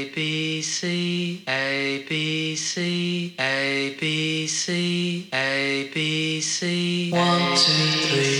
A B C A B C A B C A B C one two three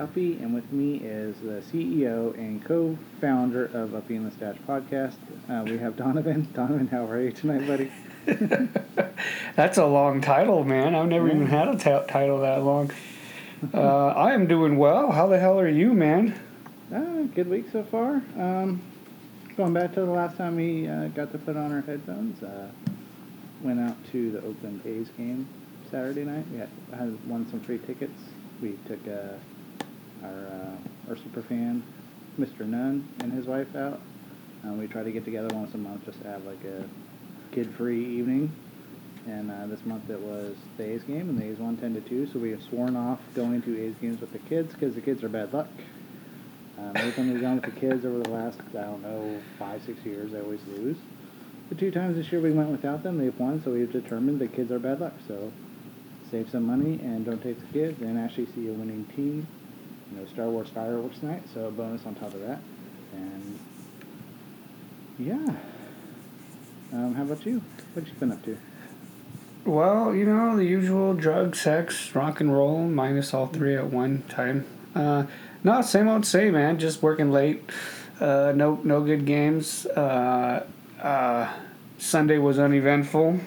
Uppy, and with me is the CEO and co-founder of Upping the Stash podcast. Uh, we have Donovan. Donovan, how are you tonight, buddy? That's a long title, man. I've never even had a t- title that long. Uh, I am doing well. How the hell are you, man? Uh, good week so far. Um, going back to the last time we uh, got to put on our headphones, uh, went out to the Oakland A's game Saturday night. We had, had won some free tickets. We took uh, our uh, our super fan, Mr. Nunn, and his wife out. Um, we try to get together once a month just to have like a kid-free evening. And uh, this month it was the A's game, and the A's won 10 to 2. So we have sworn off going to A's games with the kids because the kids are bad luck. Um, every time we've gone with the kids over the last, I don't know, five, six years, they always lose. The two times this year we went without them, they've won, so we've determined the kids are bad luck. So save some money and don't take the kids and actually see a winning team. You know, Star Wars fireworks night, so a bonus on top of that. And yeah. Um, how about you? What you been up to? Well, you know, the usual drug, sex, rock and roll, minus all three at one time. Uh, no, same old same, man. Just working late. Uh, no, no good games. Uh, uh, Sunday was uneventful.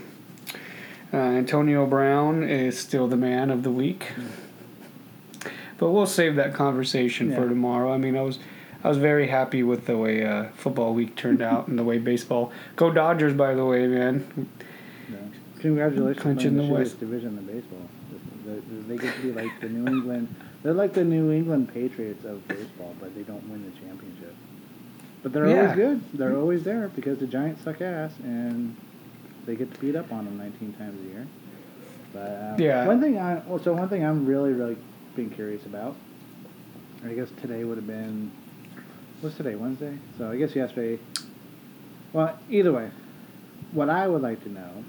Uh, Antonio Brown is still the man of the week. But we'll save that conversation for tomorrow. I mean, I was, I was very happy with the way uh, football week turned out and the way baseball. Go Dodgers, by the way, man. Yeah. Congratulations Clinching on the, the West. division in baseball. They, get to be like the New England. They're like the New England Patriots of baseball, but they don't win the championship. But they're Yeah. always good. They're always there because the Giants suck ass, and they get to beat up on them 19 times a year. But uh, Yeah. one thing I so one thing I'm really really being curious about. I guess today would have been what's today Wednesday. So I guess yesterday. Well, either way, what I would like to know,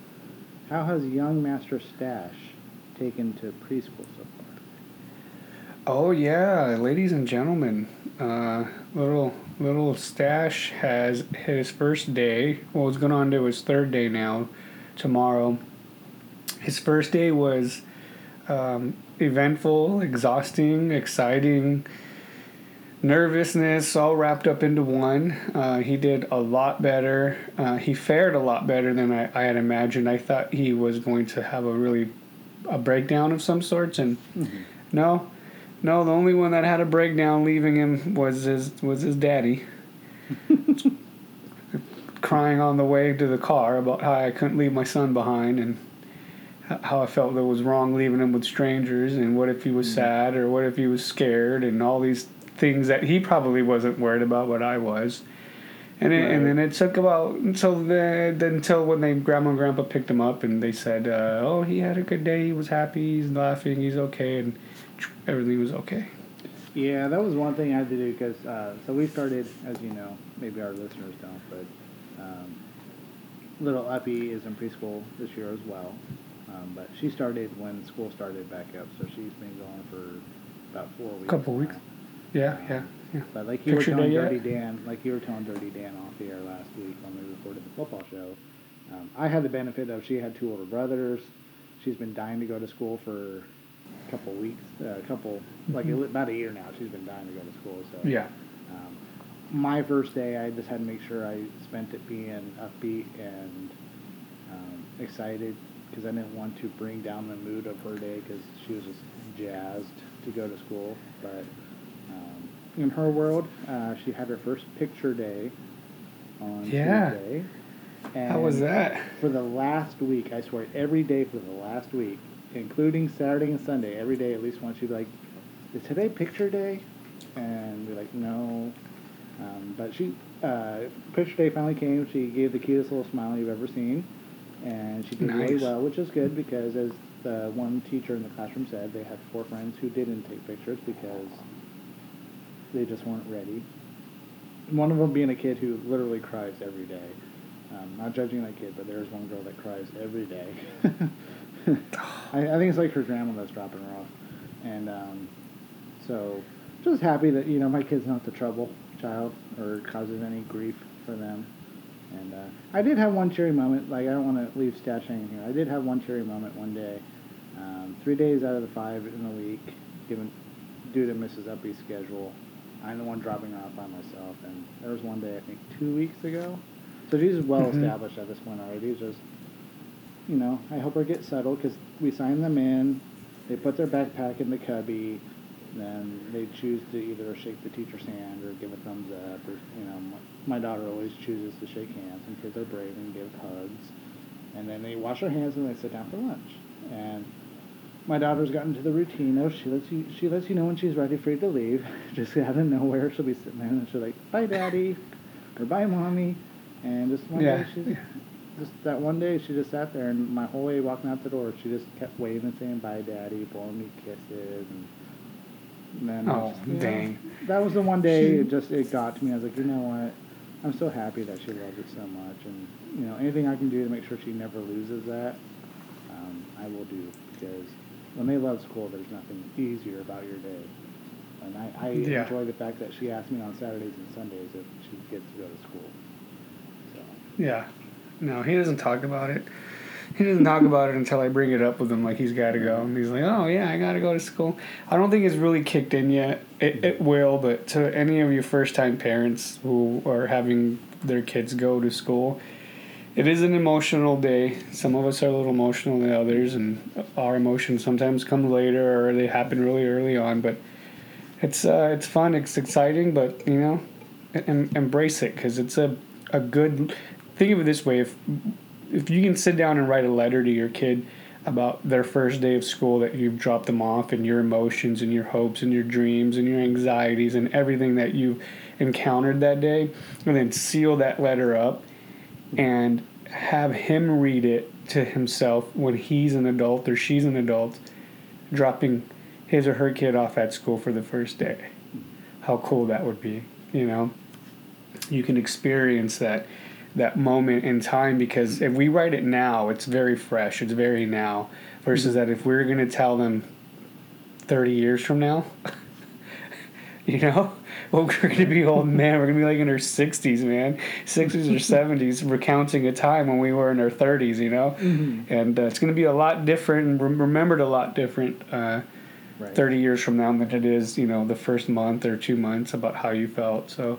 how has young Master Stash taken to preschool so far? Oh yeah, ladies and gentlemen, uh, little little stash has his first day. Well, it's going on to his third day now, tomorrow. His first day was um, eventful, exhausting, exciting, nervousness, all wrapped up into one. Uh, he did a lot better. Uh, he fared a lot better than I, I had imagined. I thought he was going to have a really a breakdown of some sorts, and no, no, the only one that had a breakdown leaving him was his was his daddy. Crying on the way to the car about how I couldn't leave my son behind and how I felt that was wrong leaving him with strangers and what if he was sad or what if he was scared and all these things that he probably wasn't worried about but I was. And it, and then it took about until the, the until when they grandma and grandpa picked him up and they said, uh, "Oh, he had a good day. He was happy. He's laughing. He's okay." And everything was okay. Yeah, that was one thing I had to do because uh, so we started, as you know, maybe our listeners don't, but um, little Uppy is in preschool this year as well. Um, but she started when school started back up, so she's been going for about four weeks. A couple weeks. now. Yeah, yeah, yeah. But like you Picture were telling day yet? Dirty Dan, like you were telling Dirty Dan off the air last week when we recorded the football show, um, I had the benefit of she had two older brothers. She's been dying to go to school for a couple weeks, uh, a couple like a, about a year now. She's been dying to go to school. So Mm-hmm. Yeah. um, my first day, I just had to make sure I spent it being upbeat and um, excited because I didn't want to bring down the mood of her day because she was just jazzed to go to school. But um, in her world, uh, she had her first picture day on Yeah. Tuesday. How was that? For the last week, I swear, every day for the last week, including Saturday and Sunday, every day at least once, she'd be like, "Is today picture day?" And we're like, "No." Um, but she, uh, picture day finally came. She gave the cutest little smile you've ever seen, and she did really well, which is good because as the one teacher in the classroom said they had four friends who didn't take pictures because they just weren't ready. One of them being a kid who literally cries every day. Um, not judging that kid, but there's one girl that cries every day. I, I think it's like her grandma that's dropping her off, and um, so just happy that you know my kid's not the trouble child or causes any grief for them. And uh, I did have one cheery moment. Like I don't want to leave stash hanging here. I did have one cheery moment one day. Um, three days out of the five in the week, given due to Mrs. Uppy's schedule, I'm the one dropping her off by myself. And there was one day I think two weeks ago. So she's well Mhm. established at this point already. It's Just you know, I help her get settled because we sign them in. They put their backpack in the cubby. Then they choose to either shake the teacher's hand or give a thumbs up, or you know, my, my daughter always chooses to shake hands, and kids are brave and give hugs. And then they wash their hands and they sit down for lunch. And my daughter's gotten to the routine of she lets you she lets you know when she's ready for you to leave. Just out of nowhere, she'll be sitting there and she'll like, "Bye, daddy," or "Bye, mommy," and just one Yeah. day she's just that one day she just sat there and my whole way walking out the door she just kept waving and saying bye daddy blowing me kisses and, and then Oh, just, you know, dang. that was the one day it just it got to me I was like you know what I'm so happy that she loves it so much and you know anything I can do to make sure she never loses that um, I will do because when they love school there's nothing easier about your day and I, I Yeah. enjoy the fact that she asks me on Saturdays and Sundays if she gets to go to school so Yeah. No, he doesn't talk about it. He doesn't talk about it until I bring it up with him, like he's got to go. And he's like, oh, yeah, I got to go to school. I don't think it's really kicked in yet. It, it will, but to any of your first time parents who are having their kids go to school, it is an emotional day. Some of us are a little emotional than others, and our emotions sometimes come later or they happen really early on. But it's uh, it's fun, it's exciting, but you know, em- embrace it because it's a a good. Think of it this way: if if you can sit down and write a letter to your kid about their first day of school that you've dropped them off and your emotions and your hopes and your dreams and your anxieties and everything that you've encountered that day and then seal that letter up and have him read it to himself when he's an adult or she's an adult dropping his or her kid off at school for the first day. How cool that would be you know? You can experience that that moment in time because if we write it now it's very fresh it's very now versus that if we are going to tell them 30 years from now you know well we're going to be old man we're going to be like in our 60s man 60s or 70s recounting a time when we were in our 30s you know and uh, it's going to be a lot different and rem- remembered a lot different uh, right 30 years from now than it is, you know, the first month or two months about how you felt. So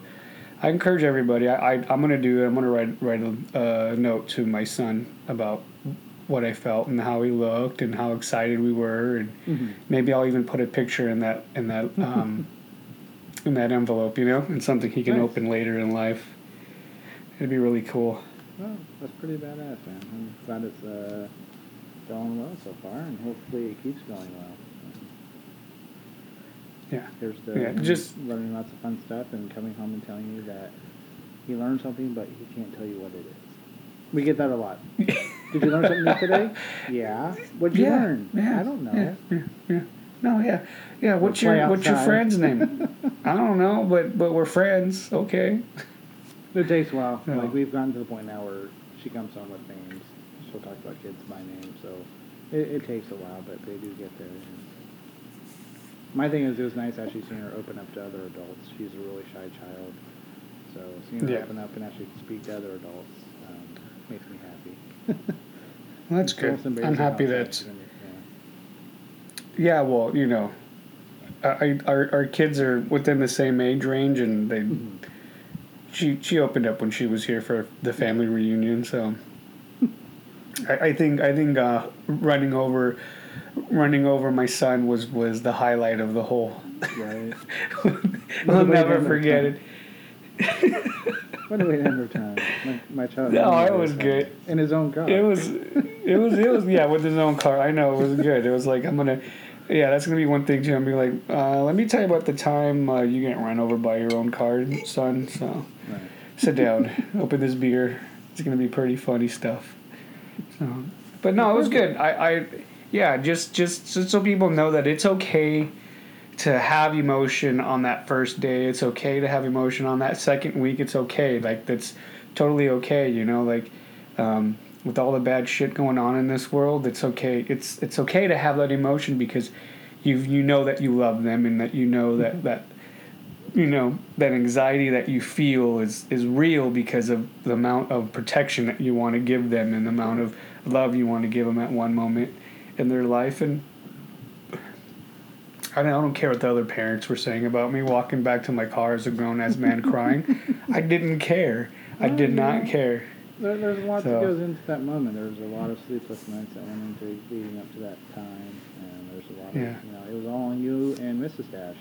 I encourage everybody. I, I, I'm going to do it. I'm going to write, write a uh, note to my son about what I felt and how he looked and how excited we were. And Mhm. maybe I'll even put a picture in that, in that, um, in that envelope, you know, and something he can Nice. open later in life. It'd be really cool. Well, that's pretty badass, man. I'm glad it's uh, going well so far, and hopefully it keeps going well. Yeah. Here's the Yeah, just- learning lots of fun stuff and coming home and telling you that he learned something, but he can't tell you what it is. We get that a lot. Did you learn something new today? Yeah. What'd you learn? Yeah. I don't know. Yeah, yeah, yeah. No, yeah, yeah. What's play your What's your friend's name? I don't know, but but we're friends. Okay. It takes a while. Yeah. Like we've gotten to the point now where she comes home with names. She'll talk about kids by name, so it, it takes a while, but they do get there. My thing is, it was nice actually seeing her open up to other adults. She's a really shy child, so seeing her Yeah. open up and actually speak to other adults um, makes me happy. Well, that's good. I'm happy that. is, Yeah, well, you know, I, our our kids are within the same age range, and they. yeah. Mhm. She she opened up when she was here for the family reunion, so. I, I think I think uh, running over, running over my son was was the highlight of the whole. Right. I'll never forget it. What a way to end our time. My, my child. No, it was good. In his own car. It was, it was, it was, yeah, with his own car. I know it was good. It was like I'm gonna, yeah, that's gonna be one thing too. I'm gonna be like, uh, let me tell you about the time uh, you get run over by your own car, son. So Right. sit down, open this beer. It's gonna be pretty funny stuff. So, but no, it was good. I, I, yeah, just just so, people know that it's okay to have emotion on that first day. It's okay to have emotion on that second week. It's okay. Like that's totally okay. You know, like um, with all the bad shit going on in this world, it's okay. It's it's okay to have that emotion because you you know that you love them and that you know that that you know that anxiety that you feel is is real because of the amount of protection that you want to give them and the amount of love you want to give them at one moment in their life and I don't, I don't care what the other parents were saying about me walking back to my car as a grown ass man crying. I didn't care. I did not care. There, there's a lot So- that goes into that moment. There was a lot of sleepless nights that went into leading up to that time, and there's a lot of, Yeah. you know, it was all on you and Mrs. Stash,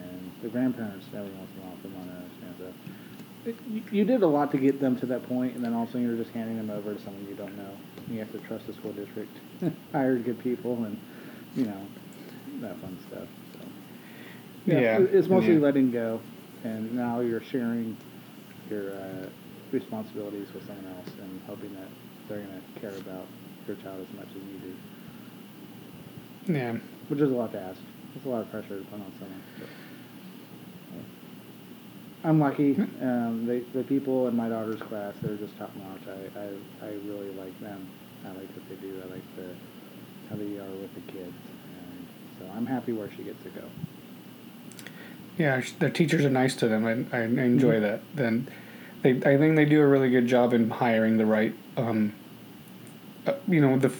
and the grandparents every once in a while from want to understand. So it, you, did a lot to get them to that point, and then also you're just handing them over to someone you don't know. You have to trust the school district, hired good people, and you know that fun stuff. So. Yeah, it- it's mostly yeah. letting go, and now you're sharing your uh, responsibilities with someone else and hoping that they're going to care about your child as much as you do, Yeah. which is a lot to ask. It's a lot of pressure to put on someone. But, yeah. I'm lucky. Um, they, the people in my daughter's class, they're just top notch. I, I, I really like them. I like what they do. I like the how they are with the kids. And so I'm happy where she gets to go. Yeah, the teachers are nice to them. I, I enjoy Mhm. that. Then, they I think they do a really good job in hiring the right. Um, uh, you know, the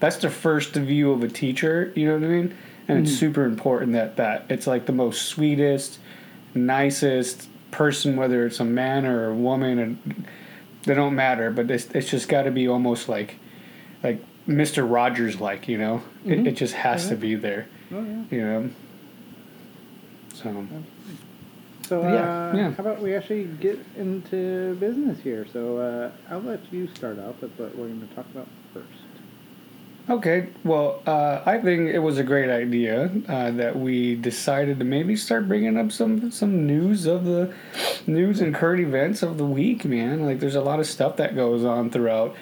that's the first view of a teacher. You know what I mean? And it's Mhm. super important that that it's like the most sweetest, nicest person, whether it's a man or a woman, and they don't matter. But it's it's just got to be almost like, like Mister Rogers, like you know. Mhm. It, it just has to Mhm. be there. Oh yeah. You know. So. So Yeah, uh, yeah. how about we actually get into business here? So uh, I'll let you start off with what we're going to talk about. Okay, well, uh, I think it was a great idea uh, that we decided to maybe start bringing up some some news of the news and current events of the week, man. Like, there's a lot of stuff that goes on throughout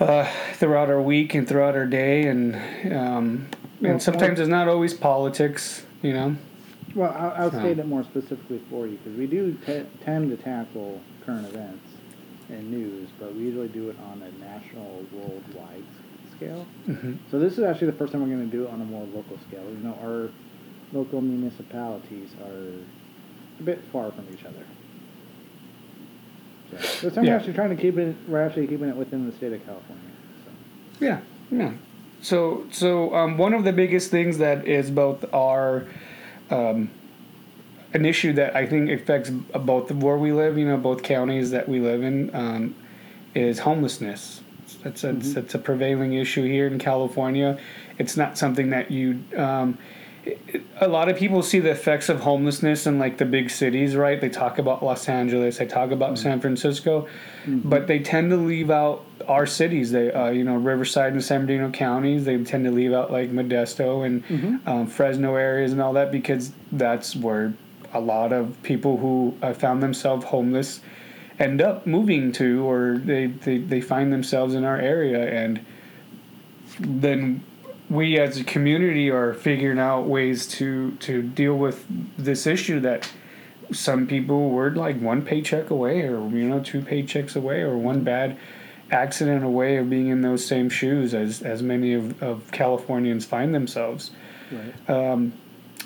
uh, throughout our week and throughout our day, and um, Well, and sometimes it's not always politics, you know. Well, I'll, I'll So- state it more specifically for you because we do te- tend to tackle current events and news, but we usually do it on a national, worldwide scale. hmm So this is actually the first time we're going to do it on a more local scale. You know, our local municipalities are a bit far from each other. So this time Yeah. we're actually trying to keep it. We're actually keeping it within the state of California. So. Yeah, yeah. So, so um, one of the biggest things that is both our um, an issue that I think affects both of where we live, you know, both counties that we live in, um, is homelessness. That's a, Mhm. that's a prevailing issue here in California. It's not something that you. Um, it- a lot of people see the effects of homelessness in like the big cities, right? They talk about Los Angeles, they talk about San Francisco, but they tend to leave out our cities. They, uh, you know, Riverside and San Bernardino counties. They tend to leave out like Modesto and Mhm. um, Fresno areas and all that because that's where a lot of people who uh, found themselves homeless end up moving to, or they, they, they find themselves in our area, and then we as a community are figuring out ways to to deal with this issue that some people were like one paycheck away or you know two paychecks away or one bad accident away of being in those same shoes as as many of, of californians find themselves Right. um,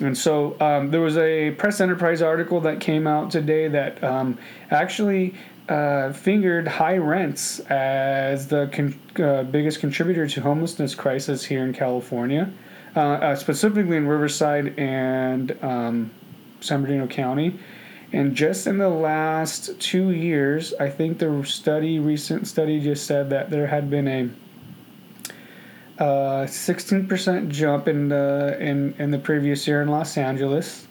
and so um, there was a press enterprise article that came out today that um, actually uh, fingered high rents as the con- uh, biggest contributor to homelessness crisis here in California, uh, uh, specifically in Riverside and um, San Bernardino County. And just in the last two years, I think the study, recent study, just said that there had been a uh, 16% jump in the in, in the previous year in Los Angeles.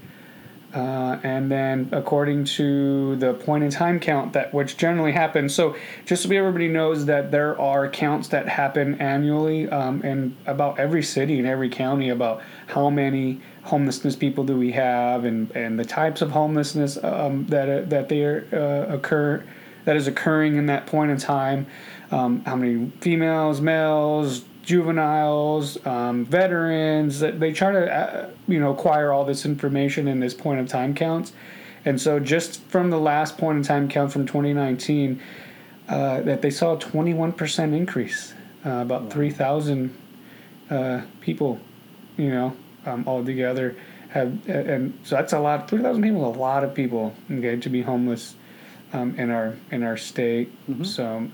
Uh, and then according to the point in time count that which generally happens so just so everybody knows that there are counts that happen annually um, in about every city and every county about how many homelessness people do we have and, and the types of homelessness um, that uh, that they uh, occur that is occurring in that point in time um, how many females males juveniles, um, veterans. That they try to uh, you know acquire all this information in this point of time counts, and so just from the last point in time count from 2019, uh, that they saw a 21 percent increase, uh, about 3,000 uh, people, you know, um, all together have, and so that's a lot. 3,000 people, is a lot of people, okay, to be homeless um, in our in our state. So uh,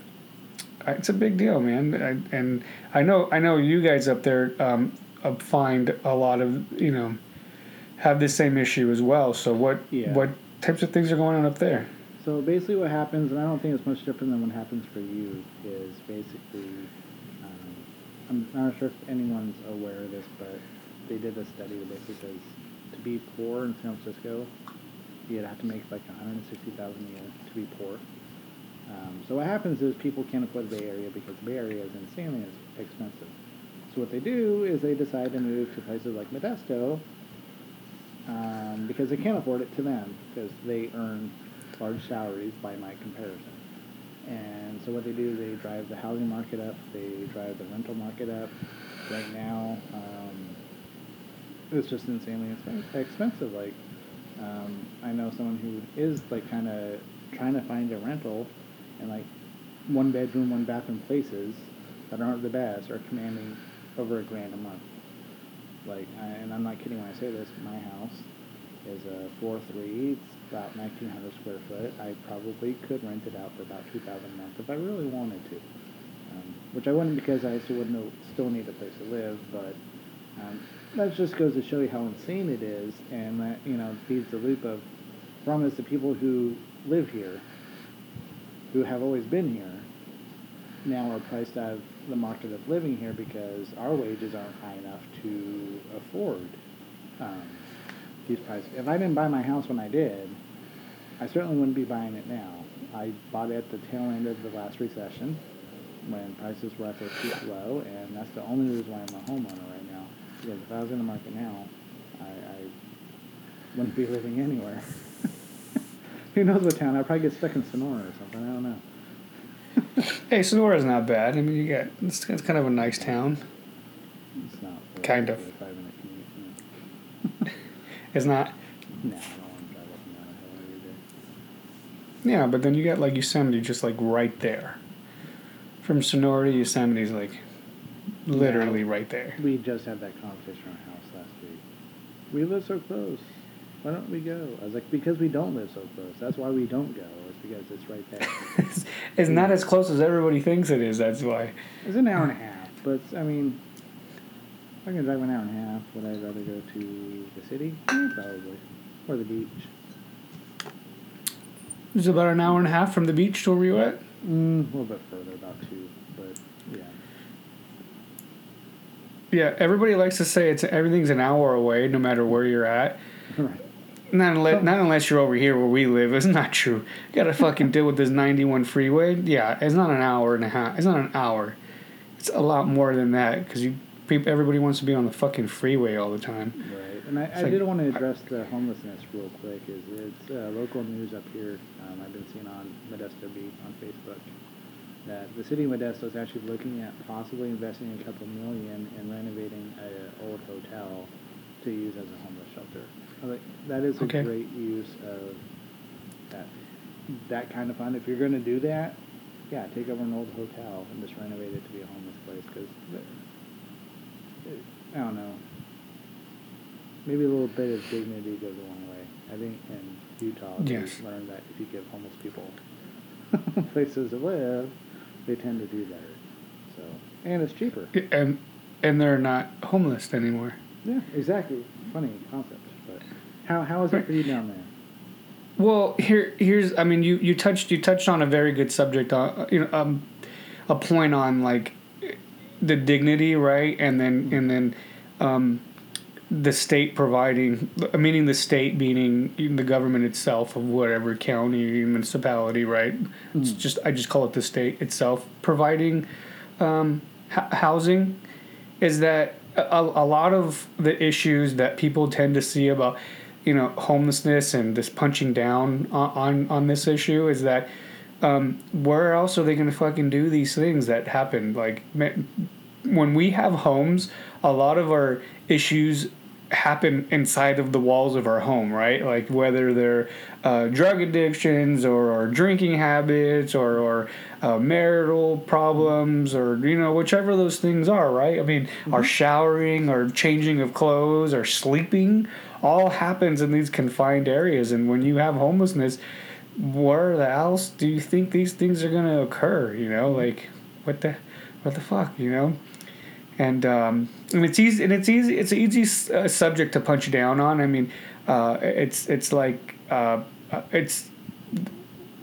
it's a big deal, man. I, and I know I know you guys up there um, uh, find a lot of you know have the same issue as well. So what Yeah. what types of things are going on up there? So basically, what happens, and I don't think it's much different than what happens for you, is basically, um, I'm not sure if anyone's aware of this, but they did a study that basically says to be poor in San Francisco, you'd have to make like 160,000 a year to be poor. Um, so what happens is people can't afford the Bay Area because the Bay Area is insanely ex- expensive. So what they do is they decide to move to places like Modesto um, because they can't afford it to them because they earn large salaries by my comparison. And so what they do, they drive the housing market up, they drive the rental market up. Right now, um, it's just insanely expensive. Like, um, I know someone who is like kind of trying to find a rental, and like one bedroom, one bathroom places that aren't the best are commanding over a grand a month. Like, I, and I'm not kidding when I say this. My house is a four three. It's about 1,900 square foot. I probably could rent it out for about 2,000 a month if I really wanted to. Um, which I wouldn't because I still would know, still need a place to live. But um, that just goes to show you how insane it is, and that you know feeds the loop of problem is the people who live here, who have always been here, now are priced out of the market of living here because our wages aren't high enough to afford um, these prices. If I didn't buy my house when I did, I certainly wouldn't be buying it now. I bought it at the tail end of the last recession when prices were at their peak low, and that's the only reason why I'm a homeowner right now. Because if I was in the market now, I, I wouldn't be living anywhere. Who knows what town? I'd probably get stuck in Sonora or something. I don't know. Hey, Sonora's not bad. I mean, you got it's, it's kind of a nice town. It's not. really Kind of. a Five minute commute. It's not. No, no I don't want to drive up and down a hill every day. Yeah, but then you got like Yosemite just like right there. From Sonora to Yosemite's like literally right there. We just had that conversation in our house last week. We live so close. Why don't we go? I was like, because we don't live so close. That's why we don't go. It's because it's right there. it's, it's not as close as everybody thinks it is. That's why. It's an hour and a half, but I mean, if I can drive an hour and a half, would I rather go to the city? Eh, probably. Or the beach. It's about an hour and a half from the beach to where we at. Mm, a little bit further, about two, but yeah. Yeah, everybody likes to say it's everything's an hour away, no matter where you're at. right. Not unless, not unless you're over here where we live. It's not true. You gotta fucking deal with this 91 freeway. Yeah, it's not an hour and a half. It's not an hour. It's a lot more than that because you, people, everybody wants to be on the fucking freeway all the time. Right, and I, I like- did want to address the homelessness real quick. Is it's uh, local news up here? Um, I've been seeing on Modesto Beat on Facebook that the city of Modesto is actually looking at possibly investing a couple million in renovating an old hotel to use as a homeless shelter. Like, that is a Okay. great use of that that kind of fund. If you're going to do that, yeah, take over an old hotel and just renovate it to be a homeless place because I don't know maybe a little bit of dignity goes a long way. I think in Utah, Yes. we learned that if you give homeless people places to live, they tend to do better. So, and it's cheaper. And and they're not homeless anymore. Yeah, exactly. Funny concept, how how is it for you down there? Well, here here's I mean you you touched you touched on a very good subject on you know um a point on like the dignity right? And then and then um the state providing meaning the state meaning the government itself of whatever county or municipality right? It's just I just call it the state itself providing um, h- housing. Is that a, a lot of the issues that people tend to see about you know homelessness and this punching down on on, on this issue is that um, where else are they going to fucking do these things that happen like when we have homes, a lot of our issues happen inside of the walls of our home, right? Like whether they're uh, drug addictions or, or drinking habits or, or uh, marital problems or, you know, whichever those things are, right? I mean, our showering or changing of clothes or sleeping all happens in these confined areas. And when you have homelessness, where else do you think these things are going to occur? You know, like what the, what the fuck, you know? and um, and it's easy and it's easy it's an easy uh, subject to punch down on. I mean, uh, it's it's like uh, it's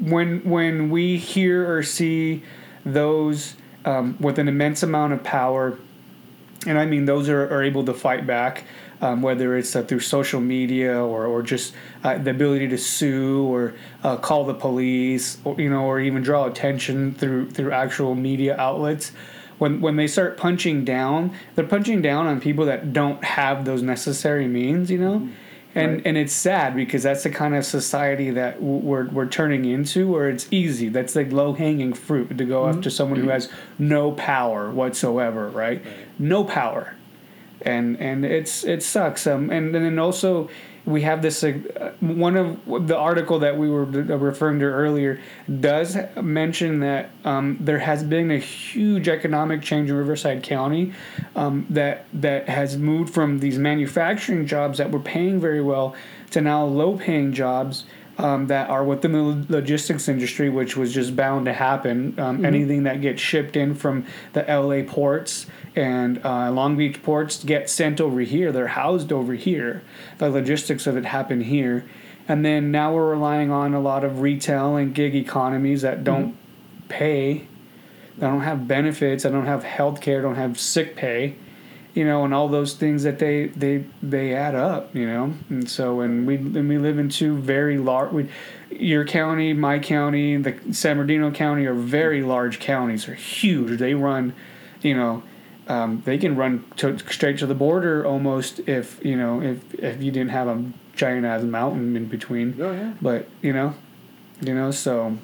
when when we hear or see those um, with an immense amount of power, and I mean those are, are able to fight back. Um, whether it's uh, through social media or, or just uh, the ability to sue or uh, call the police, or, you know, or even draw attention through through actual media outlets when when they start punching down, they're punching down on people that don't have those necessary means, you know. And, Right. and it's sad because that's the kind of society that we're, we're turning into where it's easy. That's like low hanging fruit to go after someone who has no power whatsoever, right? No power and and it's it sucks. Um, and, and then also we have this uh, one of the article that we were referring to earlier does mention that um, there has been a huge economic change in Riverside County um, that that has moved from these manufacturing jobs that were paying very well to now low paying jobs. Um, that are within the logistics industry, which was just bound to happen. Um, Anything that gets shipped in from the LA ports and uh, Long Beach ports get sent over here. They're housed over here. The logistics of it happen here. And then now we're relying on a lot of retail and gig economies that don't pay, that don't have benefits, that don't have health care, don't have sick pay, you know, and all those things that they they they add up, you know. And so, and we and we live in two very large. We, your county, my county, the San Bernardino County are very large counties. They're huge. They run, you know, um, they can run to, straight to the border almost if you know if if you didn't have a giant ass mountain in between. Oh yeah. But you know, you know, so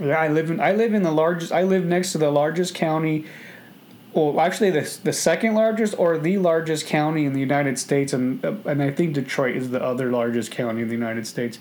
yeah, I live in I live in the largest. I live next to the largest county. Well, actually, the the second largest or the largest county in the United States, and uh, and I think Detroit is the other largest county in the United States.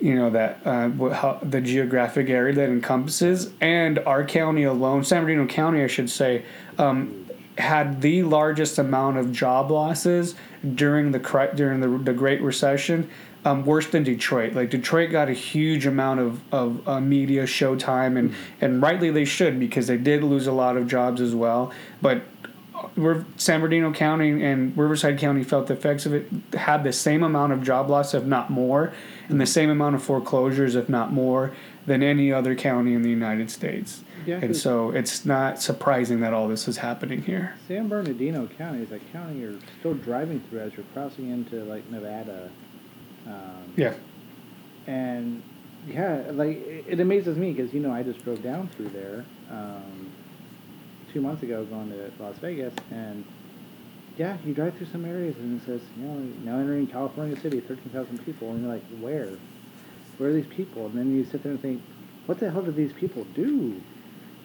You know that uh, how, the geographic area that encompasses, and our county alone, San Bernardino County, I should say, um, had the largest amount of job losses during the during the, the Great Recession, um, worse than Detroit. Like Detroit got a huge amount of of uh, media showtime, and and rightly they should because they did lose a lot of jobs as well. But we're, San Bernardino County and Riverside County felt the effects of it. Had the same amount of job loss, if not more, and the same amount of foreclosures, if not more, than any other county in the United States. Yeah, and so it's not surprising that all this is happening here. San Bernardino County is a county you're still driving through as you're crossing into like Nevada. Um, Yeah. And yeah, like it, it amazes me because you know I just drove down through there um, two months ago going to Las Vegas, and yeah, you drive through some areas and it says you know now entering California City, thirteen thousand people, and you're like, where? Where are these people? And then you sit there and think, what the hell do these people do?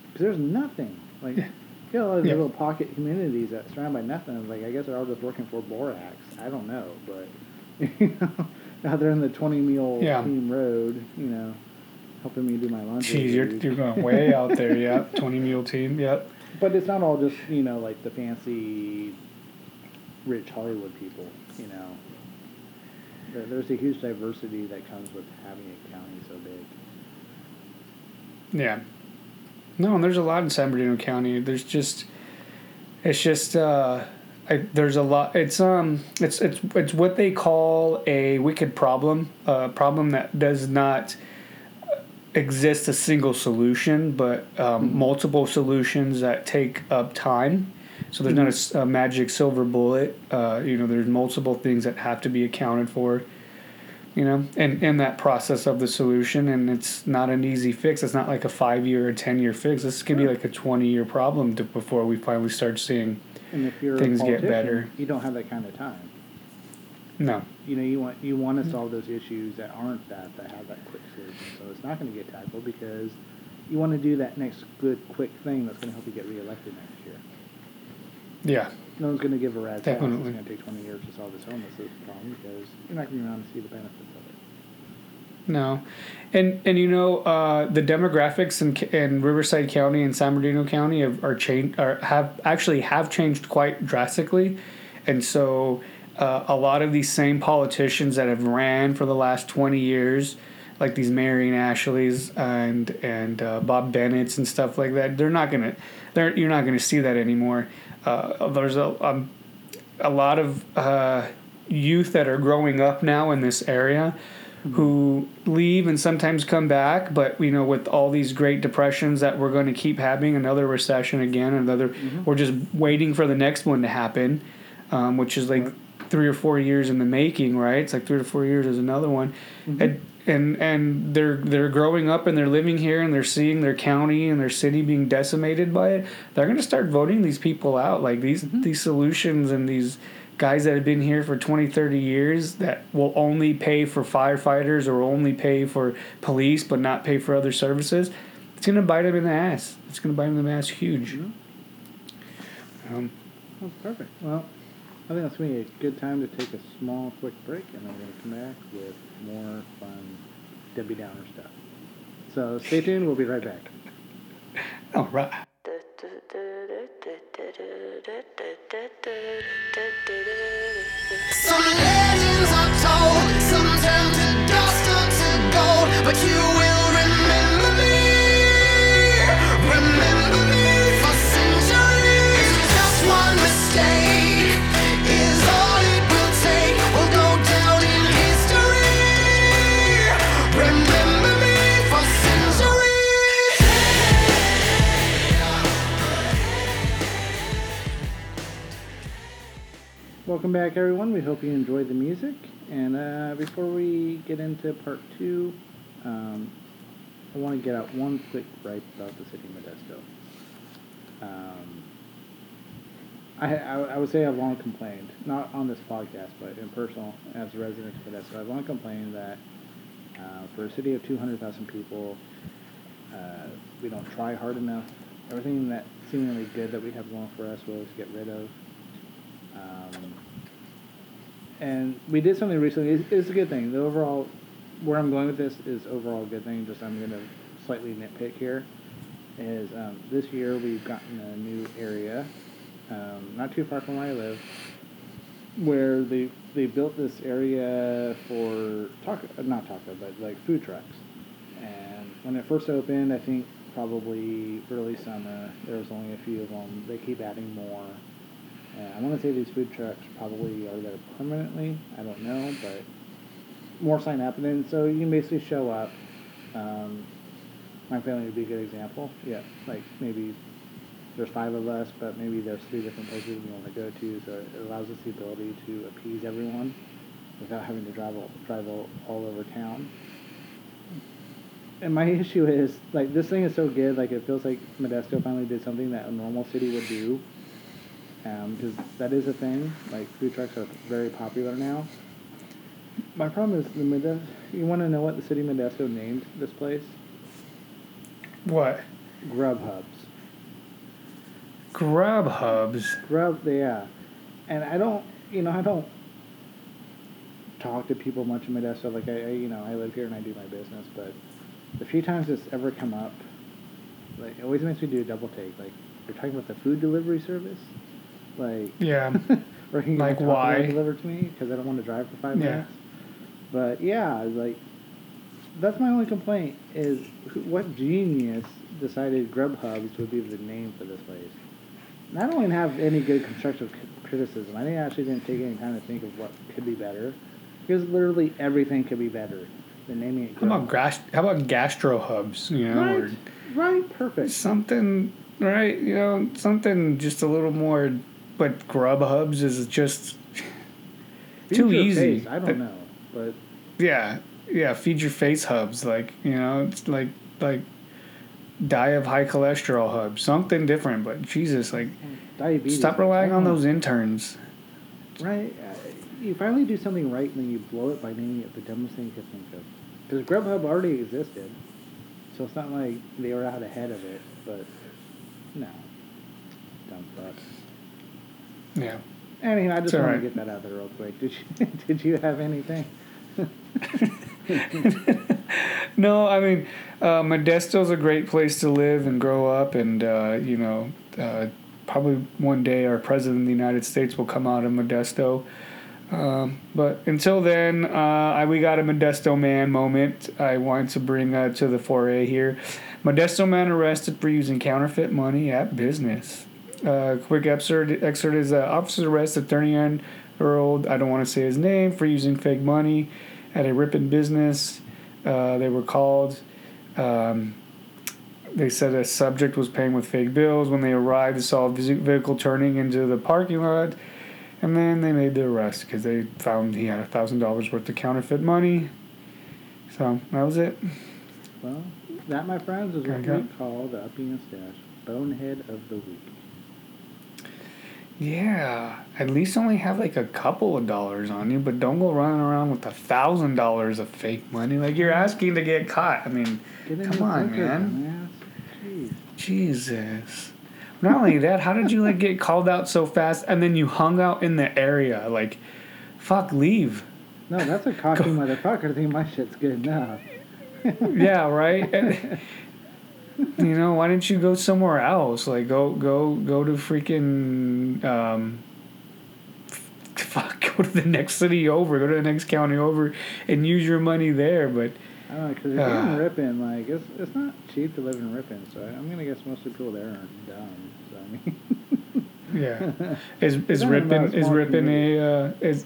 Because there's nothing. Like, Yeah. you know, those Yeah. little pocket communities that surrounded by nothing. Like, I guess they're all just working for Borax. I don't know, but you know, out there in the twenty mule Yeah. team road, you know, helping me do my laundry. Jeez, you're, you're going way out there. Yeah, 20 mule team. Yep. But it's not all just you know like the fancy, rich Hollywood people. You know, there, there's a huge diversity that comes with having a county so big. Yeah. No, and there's a lot in San Bernardino County. There's just, it's just, uh, I, there's a lot. It's um, it's it's it's what they call a wicked problem, a problem that does not exist a single solution, but um, multiple solutions that take up time. So there's not a magic silver bullet. Uh, you know, there's multiple things that have to be accounted for. You know, and in that process of the solution, and it's not an easy fix. It's not like a five year or ten year fix. This could be like a twenty year problem to, before we finally start seeing. And if you're Things a get better. you don't have that kind of time. No, You know, you want you want to mm-hmm. solve those issues that aren't that that have that quick solution. So it's not going to get tackled because you want to do that next good, quick thing that's going to help you get reelected next year. Yeah. No one's going to give a rat's ass. It's Definitely. going to take 20 years to solve this homelessness problem because you're not going to be around to see the benefits of it. No, and and you know uh, the demographics in in Riverside County and San Bernardino County have, are changed are have actually have changed quite drastically, and so uh, a lot of these same politicians that have ran for the last twenty years, like these Marion Ashleys and and uh, Bob Bennett's and stuff like that, they're not gonna they're you're not gonna see that anymore. Uh, there's a um, a lot of uh, youth that are growing up now in this area who leave and sometimes come back but you know with all these great depressions that we're going to keep having another recession again another mm-hmm. we're just waiting for the next one to happen um, which is like three or four years in the making right? It's like three or four years is another one. Mm-hmm. And and and they're they're growing up and they're living here and they're seeing their county and their city being decimated by it. They're going to start voting these people out. Like these mm-hmm. these solutions and these guys that have been here for 20 30 years that will only pay for firefighters or only pay for police but not pay for other services it's going to bite them in the ass it's going to bite them in the ass huge um, Oh, perfect. Well, I think that's going to be a good time to take a small, quick break, and then we're going to come back with more fun Debbie Downer stuff. So stay tuned. We'll be right back. all right Some legends are told, some turn to dust or to gold, but you Welcome back, everyone. We hope you enjoyed the music. And uh, before we get into part two, um, I want to get out one quick gripe about the city of Modesto. Um, I, I, I would say I've long complained, not on this podcast, but in personal, as a resident of Modesto, I've long complained that uh, for a city of 200,000 people, uh, we don't try hard enough. Everything that seemingly good that we have going for us, we always get rid of. Um, and we did something recently. It's, it's a good thing. The overall, where I'm going with this is overall a good thing. Just I'm going to slightly nitpick here. Is um, this year we've gotten a new area, um, not too far from where I live, where they they built this area for taco, uh, not taco, but like food trucks. And when it first opened, I think probably early summer, there was only a few of them. They keep adding more. I want to say these food trucks probably are there permanently. I don't know, but more sign up, and then so you can basically show up. Um, my family would be a good example. Yeah, like maybe there's five of us, but maybe there's three different places we want to go to, so it allows us the ability to appease everyone without having to drive all, drive all, all over town. And my issue is like this thing is so good, like it feels like Modesto finally did something that a normal city would do Um, because that is a thing. Like food trucks are very popular now. My problem is the Modesto. You want to know what the city of Modesto named this place? what Grub Hubs. grub hubs Grub, yeah. And I don't, you know, I don't talk to people much in Modesto. Like I, I, you know, I live here and I do my business, but the few times it's ever come up, like it always makes me do a double take. Like you're talking about the food delivery service, like yeah or can you Like, get my Taco Bell why? delivered to me because I don't want to drive for five Yeah. minutes. But yeah, like that's my only complaint is what genius decided Grub Hubs would be the name for this place. And I don't even have any good constructive c- criticism. I didn't actually didn't take any time to think of what could be better because literally everything could be better than naming it. how about gas how about gastro hubs you know or Right, right, perfect. something right you know something just a little more but grub hubs is just too easy. face, I don't know, but yeah yeah feed your face hubs like you know it's like like die of high cholesterol hubs something different but jesus like diabetes. stop relying on those interns Right. Uh, you finally do something right and then you blow it by naming it the dumbest thing you could think of. Because Grubhub already existed. So it's not like they were out ahead of it, but no. Dumb fucks. Yeah. Anyhow, I just It's all want right. to get that out there real quick. Did you did you have anything? No, I mean, uh, Modesto's a great place to live and grow up, and uh, you know, uh, probably one day our president of the United States will come out of Modesto. Um, but until then, uh, I, we got a Modesto man moment. I wanted to bring uh, to the foray here. Modesto man arrested for using counterfeit money at business. Uh, quick excerpt, excerpt is uh, officers arrested 39 year old, I don't want to say his name, for using fake money at a Ripon business. Uh, they were called. Um, they said a subject was paying with fake bills. When they arrived, they saw a vehicle turning into the parking lot, and then they made the arrest because they found he had a thousand dollars worth of counterfeit money. So that was it. Well, that, my friends, is what we call the Uppy and Stash Bonehead of the Week. Yeah, at least only have like a couple of dollars on you, but don't go running around with a thousand dollars of fake money. Like you're asking to get caught. I mean, come on, man. Jeez. Jesus. Not only that, how did you like get called out so fast and then you hung out in the area? Like, fuck, leave. No, that's a cocky motherfucker. I think my shit's good enough. Yeah, right. And, you know, why didn't you go somewhere else? Like, go, go, go to freaking, um, fuck, go to the next city over, go to the next county over, and use your money there. But I don't know, because if you're in Ah. Ripon, like, it's, it's not cheap to live in Ripon, so I'm going to guess most of the people there aren't dumb. So, I mean, yeah, is is Talking Ripon is small Ripon a uh, is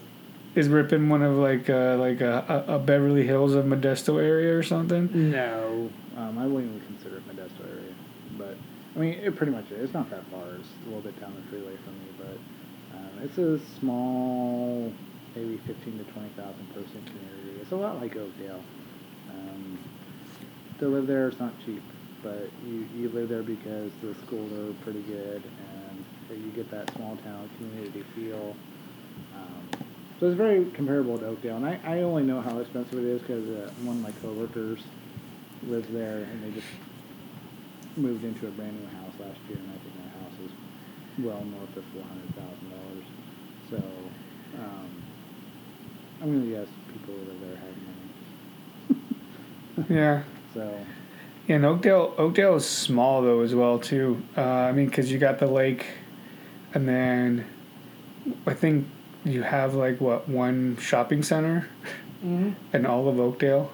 is Ripon one of like uh, like a, a a Beverly Hills of Modesto area or something? no. Um, I wouldn't even consider it Modesto area. But, I mean, it pretty much is. It's not that far. It's a little bit down the freeway from me, but um, it's a small, maybe 15 to 20,000 person community. It's a lot like Oakdale. Um, to live there is not cheap, but you, you live there because the schools are pretty good and you get that small town community feel. Um, so it's very comparable to Oakdale, and I, I only know how expensive it is because uh, one of my coworkers lives there, and they just moved into a brand new house last year, and I think that house is well north of four hundred thousand dollars. So um, I'm gonna guess people who live there have money. Yeah. So Yeah, and Oakdale Oakdale is small though as well too. Uh, I mean, because you got the lake, and then I think you have like what one shopping center in all of Oakdale,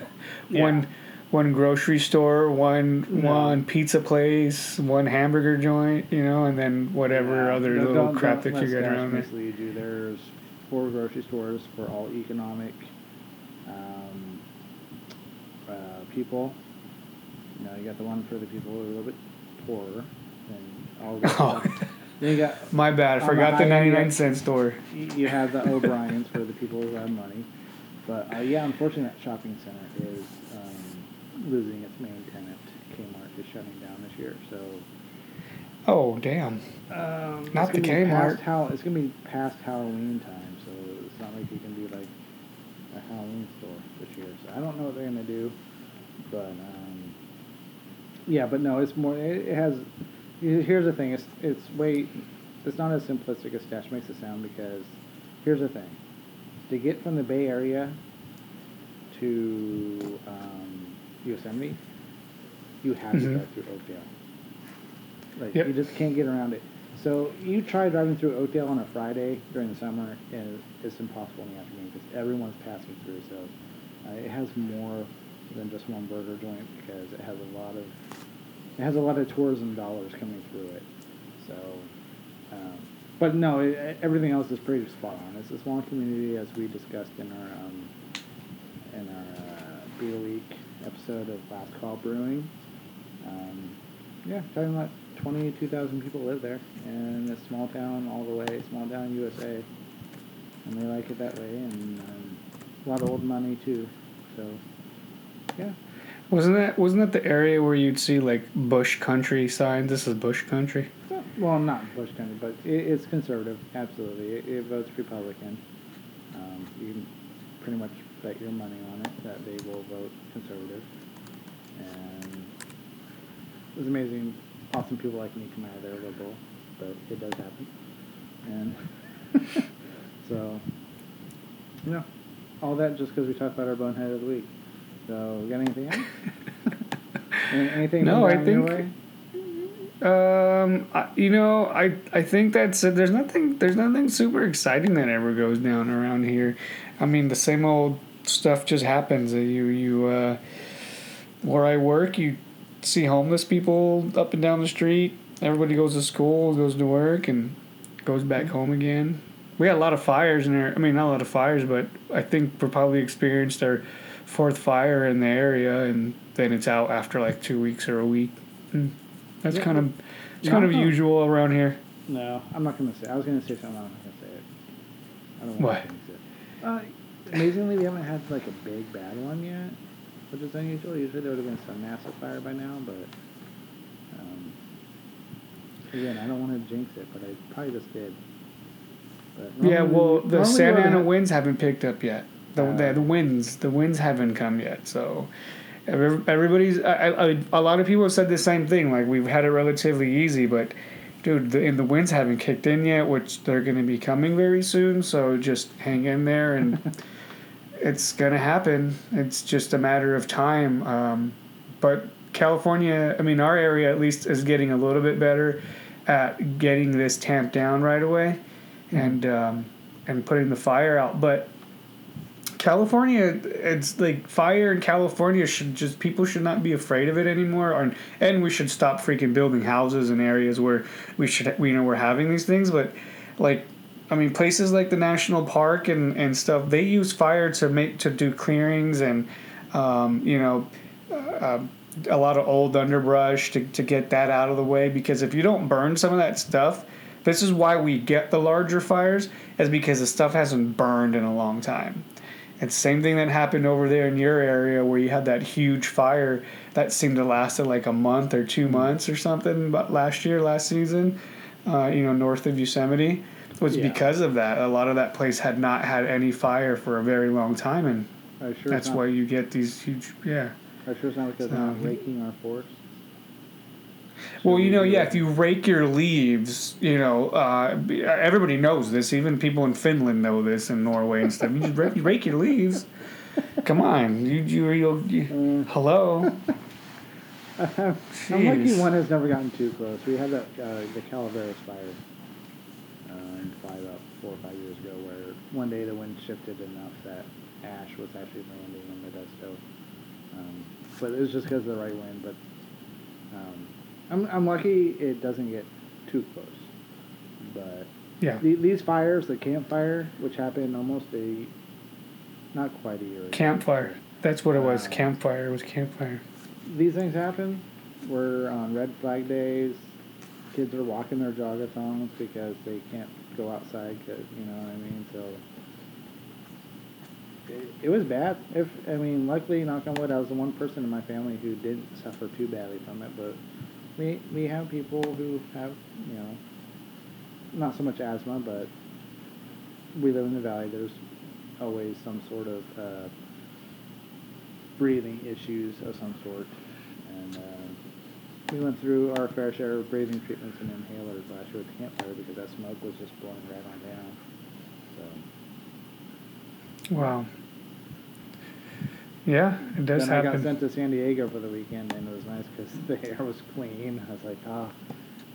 one one grocery store, one No. one pizza place, one hamburger joint, you know, and then whatever Yeah, other don't- little crap that you got around there. you. There's four grocery stores for all economic um, uh, people. You know, you got the one for the people who are a little bit poorer, and all Oh. Then you got My bad, I forgot the ninety nine cent store. you have the O'Briens for the people who have money. But uh, yeah, unfortunately, that shopping center is losing its main tenant. Kmart is shutting down this year, so Oh damn! um, Not the be Kmart. It's gonna be past Halloween time, so it's not like you can do like a Halloween store this year. So I don't know what they're gonna do, but um, yeah, but no, it's more. It, it has. Here's the thing. It's it's way. It's not as simplistic as Stash makes it sound because here's the thing. To get from the Bay Area to um, Yosemite, you have to Mhm. go through Oakdale. Like Yep. you just can't get around it. So you try driving through Oakdale on a Friday during the summer, and it's impossible in the afternoon because everyone's passing through. So uh, it has more than just one burger joint because it has a lot of it has a lot of tourism dollars coming through it. So, um, but no, it, everything else is pretty spot on. It's a small community as we discussed in our um, in our uh, Beer Week episode of Last Call Brewing. Um, yeah, talking about 22,000 people live there, and it's small town all the way, small town USA, and they like it that way, and um, a lot of old money too. So, yeah, Wasn't that wasn't that the area where you'd see like bush country signs? This is bush country. Well- well, not Bush country, but it, it's conservative. Absolutely, it, it votes Republican. Um, you can pretty much bet your money on it that they will vote conservative. and it was amazing. Awesome people like me come out of there liberal, but it does happen. And so, you know, all that just because we talked about our bonehead of the week. So, got anything else? Anything? No, I think-? Um, I, you know, I I think that's uh, there's nothing there's nothing super exciting that ever goes down around here. I mean, the same old stuff just happens. You you uh, where I work, you see homeless people up and down the street. Everybody goes to school, goes to work, and goes back home again. We had a lot of fires in there. I mean, not a lot of fires, but I think we probably experienced our fourth fire in the area, and then it's out after like two weeks or a week. And that's Yeah. kind of it's Yeah. kind of usual around here. No, I'm not gonna say. I was gonna say something. I'm not gonna say it. I don't What? want to jinx it. Uh, amazingly, we haven't had like a big bad one yet, which is unusual. Usually there would have been some massive fire by now, but um, again, I don't want to jinx it, but I probably just did. But Yeah, well, the Santa Ana winds haven't picked up yet. The, the, Uh. the winds, the winds haven't come yet. So everybody's. I, I, a lot of people have said the same thing. Like we've had it relatively easy, but dude, the, and the winds haven't kicked in yet, which they're going to be coming very soon. So just hang in there, and it's going to happen. It's just a matter of time. Um, but California, I mean, our area at least is getting a little bit better at getting this tamped down right away, and um, and putting the fire out. But California, it's like fire in California should just people should not be afraid of it anymore, or, and we should stop freaking building houses in areas where we should we know we're having these things. But like, I mean, places like the national park and and stuff, they use fire to make to do clearings and um, you know. Uh, a lot of old underbrush to, to get that out of the way because if you don't burn some of that stuff this is why we get the larger fires is because the stuff hasn't burned in a long time the same thing that happened over there in your area where you had that huge fire that seemed to last like a month or two months or something but last year last season uh, you know north of yosemite was Yeah. because of that a lot of that place had not had any fire for a very long time and you sure that's why you get these huge yeah I sure it's not because So- not raking our forests? Well, you know, yeah, if you rake your leaves, you know, uh, everybody knows this. Even people in Finland know this, and Norway and stuff. You just rake, rake your leaves. Come on, you, you, you'll, you, hello. I'm lucky one has never gotten too close. We had that uh, the Calaveras fire uh, in Hawaii about four or five years ago, where one day the wind shifted enough that ash was actually landing in the dust. Um, but it was just because of the right wind. But um, I'm I'm lucky it doesn't get too close. But Yeah, the, these fires, the Camp Fire, which happened almost a not quite a year ago. Camp Fire. That's what it was. Uh, Camp Fire. It was Camp Fire. these things happen. We're on red flag days. Kids are walking their jogathons because they can't go outside. Cause, you know what I mean? So it, it was bad. If I mean, luckily, knock on wood, I was the one person in my family who didn't suffer too badly from it. But we we have people who have you know not so much asthma, but we live in the valley. There's always some sort of uh, breathing issues of some sort. And uh, we went through our fair share of breathing treatments and inhalers last year at the Camp Fire because that smoke was just blowing right on down. So Wow. Yeah, it does then I got sent to San Diego for the weekend, and it was nice because the air was clean. I was like, ah,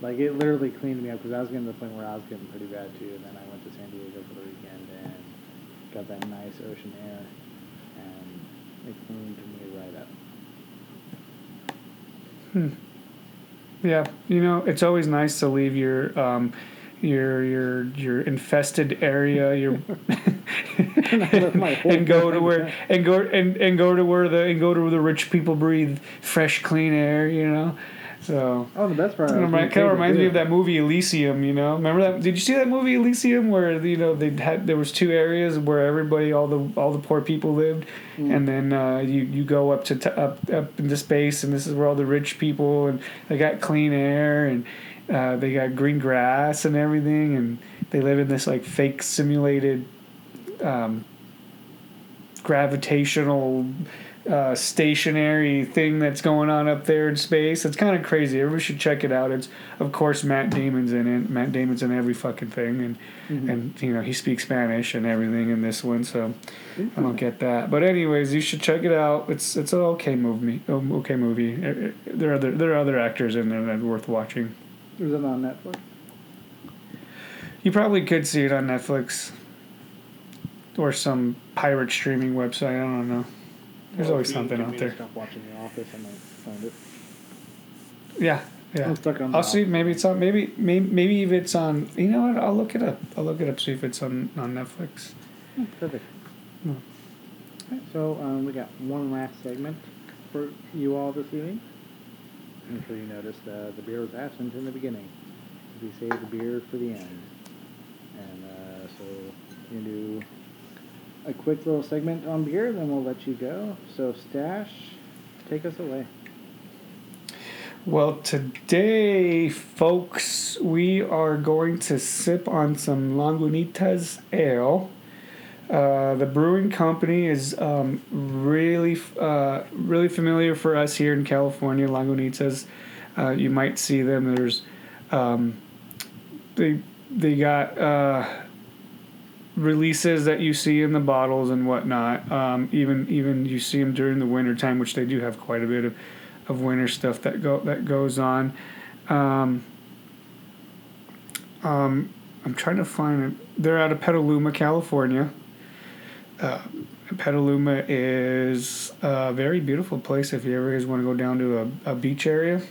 like it literally cleaned me up because I was getting to the point where I was getting pretty bad too. And then I went to San Diego for the weekend and got that nice ocean air, and it cleaned me right up. Hmm. Yeah, you know, it's always nice to leave your um, your your your infested area, your whole and go to where and go and, and go to where the and go to where the rich people breathe fresh, clean air. You know, so. Oh, the best part. Kind I of, remi- kind of reminds me of that movie Elysium. You know, remember that? Did you see that movie Elysium where you know they had there was two areas where everybody, all the all the poor people lived, Mm. and then uh, you you go up to t- up up into space, and this is where all the rich people and they got clean air and uh, they got green grass and everything, and they live in this like fake simulated um, gravitational uh, stationary thing that's going on up there in space. It's kind of crazy. Everybody should check it out. It's of course Matt Damon's in it. Matt Damon's in every fucking thing, and and you know he speaks Spanish and everything in this one. So I don't get that. But anyways, you should check it out. It's it's an okay movie. Okay movie. Uh, uh, There are other there are other actors in there that are worth watching. Is it on Netflix? You probably could see it on Netflix or some pirate streaming website. I don't know. There's always something out there. Stop watching The Office. I might find it. Yeah, yeah. I'm stuck on I'll see. Maybe it's on. Maybe maybe maybe if it's on. You know what? I'll look it up. I'll look it up. See if it's on on Netflix. Oh, Perfect. Alright, so um, we got one last segment for you all this evening. I'm sure you noticed uh, the beer was absent in the beginning. We saved the beer for the end. And uh, so to do a quick little segment on beer, then we'll let you go. So, Stash, take us away. Well, today, folks, we are going to sip on some Lagunitas Ale. Uh, the brewing company is um, really, uh, really familiar for us here in California. Lagunitas, uh, you might see them. There's, um, they they got uh, releases that you see in the bottles and whatnot. Um, even even you see them during the winter time, which they do have quite a bit of of winter stuff that go that goes on. Um, um, I'm trying to find it. They're out of Petaluma, California. Uh, Petaluma is a very beautiful place if you ever guys want to go down to a, a beach area,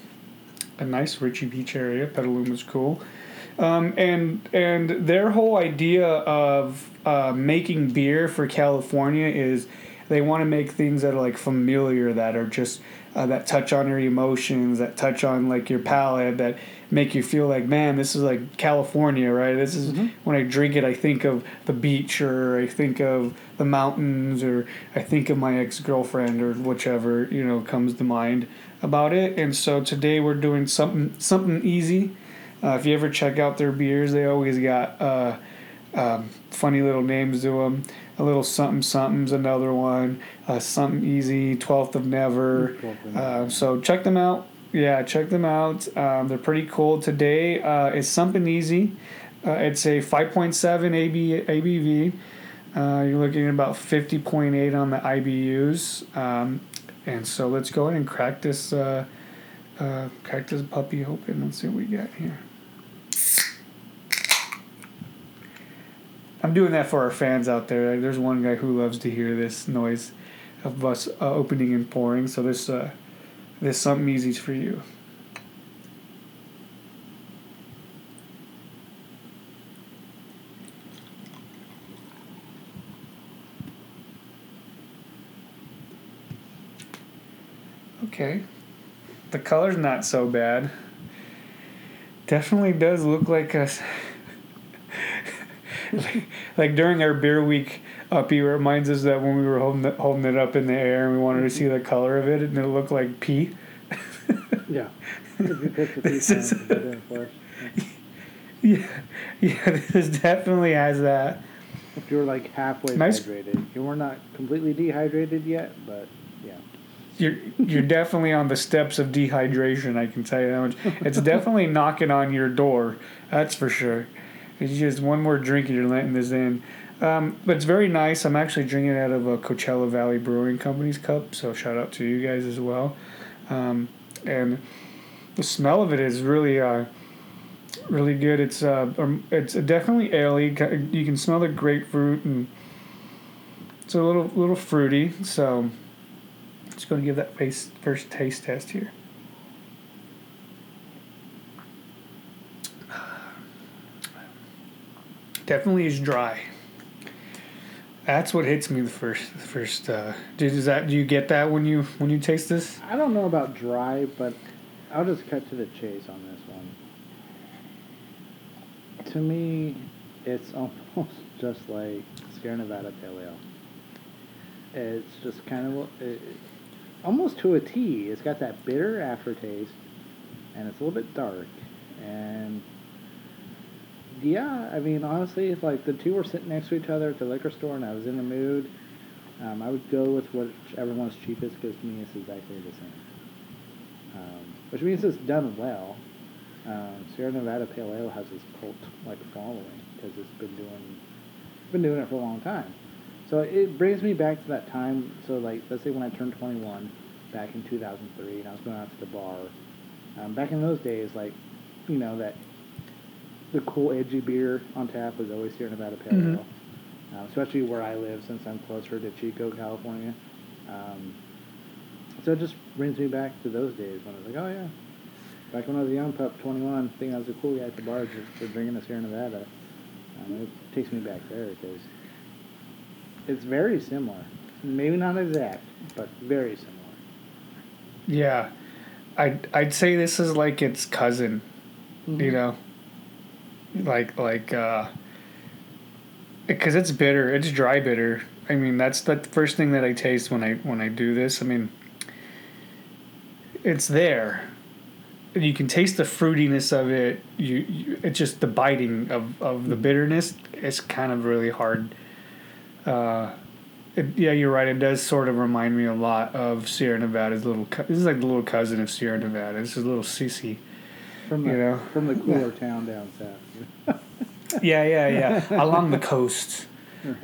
a nice Richie Beach area. Petaluma's cool. Um, and and their whole idea of uh, making beer for California is they want to make things that are like familiar, that are just uh, that touch on your emotions, that touch on like your palate, that make you feel like, man, this is like California, right? This is when I drink it, I think of the beach, or I think of the mountains, or I think of my ex girlfriend, or whichever you know comes to mind about it. And so today we're doing something something easy. Uh, if you ever check out their beers, they always got uh, um, funny little names to them. A little something something's another one. Uh, something easy, twelfth of never. Uh, so check them out. Yeah, check them out. Um, they're pretty cool. Today uh, is something easy. Uh, it's a 5.7 AB, ABV. Uh, you're looking at about 50.8 on the IBUs. Um, and so let's go ahead and crack this uh, uh, crack this puppy open. Let's see what we got here. I'm doing that for our fans out there. There's one guy who loves to hear this noise of us uh, opening and pouring. So this uh, this something easy for you. Okay. The color's not so bad. Definitely does look like us. like during our beer week up, it reminds us that when we were holding it, holding it up in the air and we wanted to see the color of it, and it looked like pee. Yeah. If you pick the This is- times, it's in flesh. Yeah, yeah, this definitely has that. If you're like halfway Nice. hydrated, you were not completely dehydrated yet, but yeah. You're you're definitely on the steps of dehydration. I can tell you that much. It's definitely knocking on your door. That's for sure. It's just one more drink and you're letting this in. Um, but it's very nice. I'm actually drinking out of a Coachella Valley Brewing Company's cup, so shout out to you guys as well. Um, and the smell of it is really uh, really good. It's uh, um, it's definitely airy. You can smell the grapefruit and it's a little little fruity. So just going to give that face first taste test here. Definitely is dry. That's what hits me the first. The first. Uh, dude, is that? Do you get that when you when you taste this? I don't know about dry, but I'll just cut to the chase on this one. To me, it's almost just like Sierra Nevada Pale Ale. It's just kind of it, almost to a T. It's got that bitter aftertaste, and it's a little bit dark. And yeah, I mean, honestly, if like the two were sitting next to each other at the liquor store, and I was in the mood, Um, I would go with whichever one's cheapest because to me it's exactly the same. Um, which means it's done well. Um, Sierra Nevada Pale Ale has this cult like following because it's been doing been doing it for a long time. So it brings me back to that time. So like let's say when I turned 21 back in 2003 and I was going out to the bar. Um, back in those days, like you know that the cool edgy beer on tap was always Sierra Nevada Pale Mhm. Ale, uh, especially where I live since I'm closer to Chico, California. Um, so it just brings me back to those days when I was like, oh yeah, back when I was a young pup, 21, thinking I was a cool guy at the bar just for drinking Sierra Nevada. Um, it takes me back there because it's very similar. Maybe not exact, but very similar. Yeah, I'd I'd say this is like its cousin. You know, like like uh, because it's bitter. It's dry bitter. I mean, that's the first thing that I taste when I when I do this. I mean, it's there. And you can taste the fruitiness of it. You, you it's just the biting of, of the bitterness. It's kind of really hard. Uh, it, yeah, you're right. It does sort of remind me a lot of Sierra Nevada's little. Co- this is like the little cousin of Sierra Nevada. This is a little Sissy. From the, You know. from the cooler town down south. Yeah, yeah, yeah. Along the coast.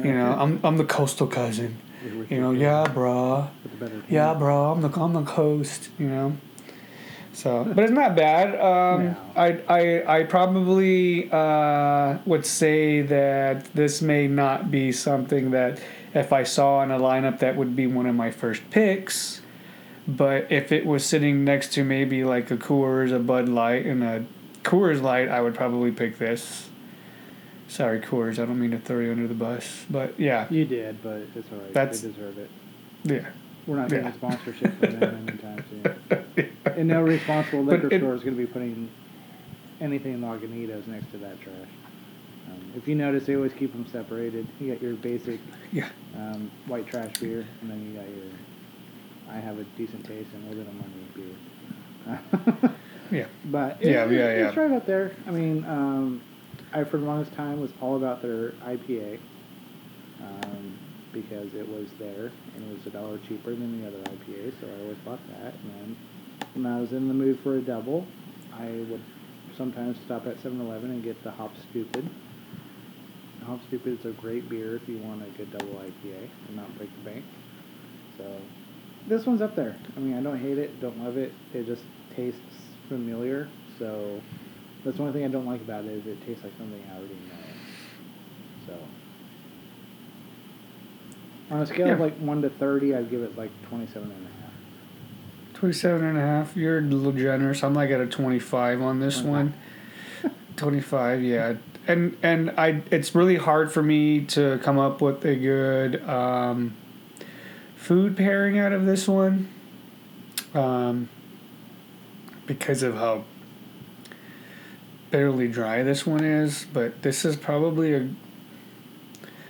You know, I'm I'm the coastal cousin. You know, yeah, bruh. With Yeah, bro. I'm the on the coast. You know. So, but it's not bad. Um, No. I I I probably uh, would say that this may not be something that if I saw in a lineup that would be one of my first picks. But if it was sitting next to maybe like a Coors, a Bud Light, and a Coors Light, I would probably pick this. Sorry, Coors. I don't mean to throw you under the bus, but yeah, You did, but it's all right. That's- they deserve it. yeah. We're not getting Yeah. sponsorship from them anytime soon. And no responsible liquor it- store is going to be putting anything in Lagunitas next to that trash. Um, if you notice, they always keep them separated. You got your basic Yeah. um, white trash beer, and then you got your. I have a decent taste and a little bit of money beer. Yeah. But it's, Yeah, it's, yeah, it's yeah. right up there. I mean, um, I for the longest time was all about their IPA um, because it was there and it was a dollar cheaper than the other IPA, so I always bought that. And then when I was in the mood for a double, I would sometimes stop at 7-Eleven and get the Hop Stoopid. Hop Stoopid is a great beer if you want a good double IPA and not break the bank. So this one's up there. I mean, I don't hate it, don't love it. It just tastes familiar. So that's the only thing I don't like about it is it tastes like something I already know. So on a scale of like one to thirty, I'd give it like twenty-seven and a half. 27 and a half. You're a little generous. I'm like at a 25 on this one. 25, yeah. And and I it's really hard for me to come up with a good um, food pairing out of this one. Um, because of how barely dry this one is, but this is probably a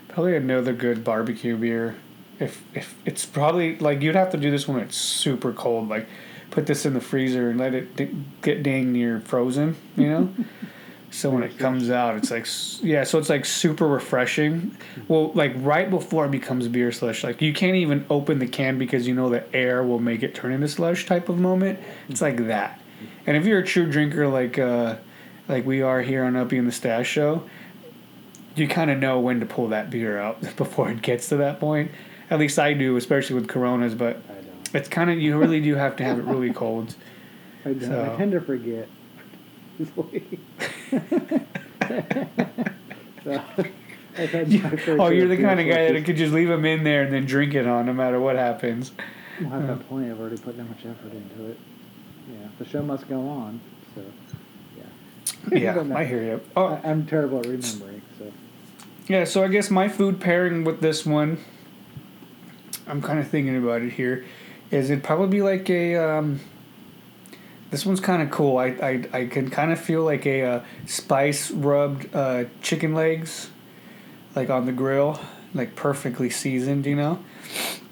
probably another good barbecue beer. If if it's probably like you'd have to do this when it's super cold, like put this in the freezer and let it d- get dang near frozen, you know. so when it comes out, it's like yeah, so it's like super refreshing. Well, like right before it becomes beer slush, like you can't even open the can because you know the air will make it turn into slush type of moment. It's like that. And if you're a true drinker like uh like we are here on Uppy and the Stash Show, you kind of know when to pull that beer out before it gets to that point. At least I do, especially with Coronas. But it's kind of you really do have to have it really cold. I don't. So- I tend to forget. so, I've had my Oh, you're the kind of guy that could just leave them in there and then drink it on no matter what happens. Well, at that point, I've already put that much effort into it. Yeah, the show must go on. So, yeah. Yeah, no, I hear you. Oh, I, I'm terrible at remembering. So, Yeah, so I guess my food pairing with this one, I'm kind of thinking about it here, is it probably be like a. Um, this one's kind of cool. I, I, I can kind of feel like a uh, spice rubbed uh, chicken legs, like on the grill, like perfectly seasoned, you know?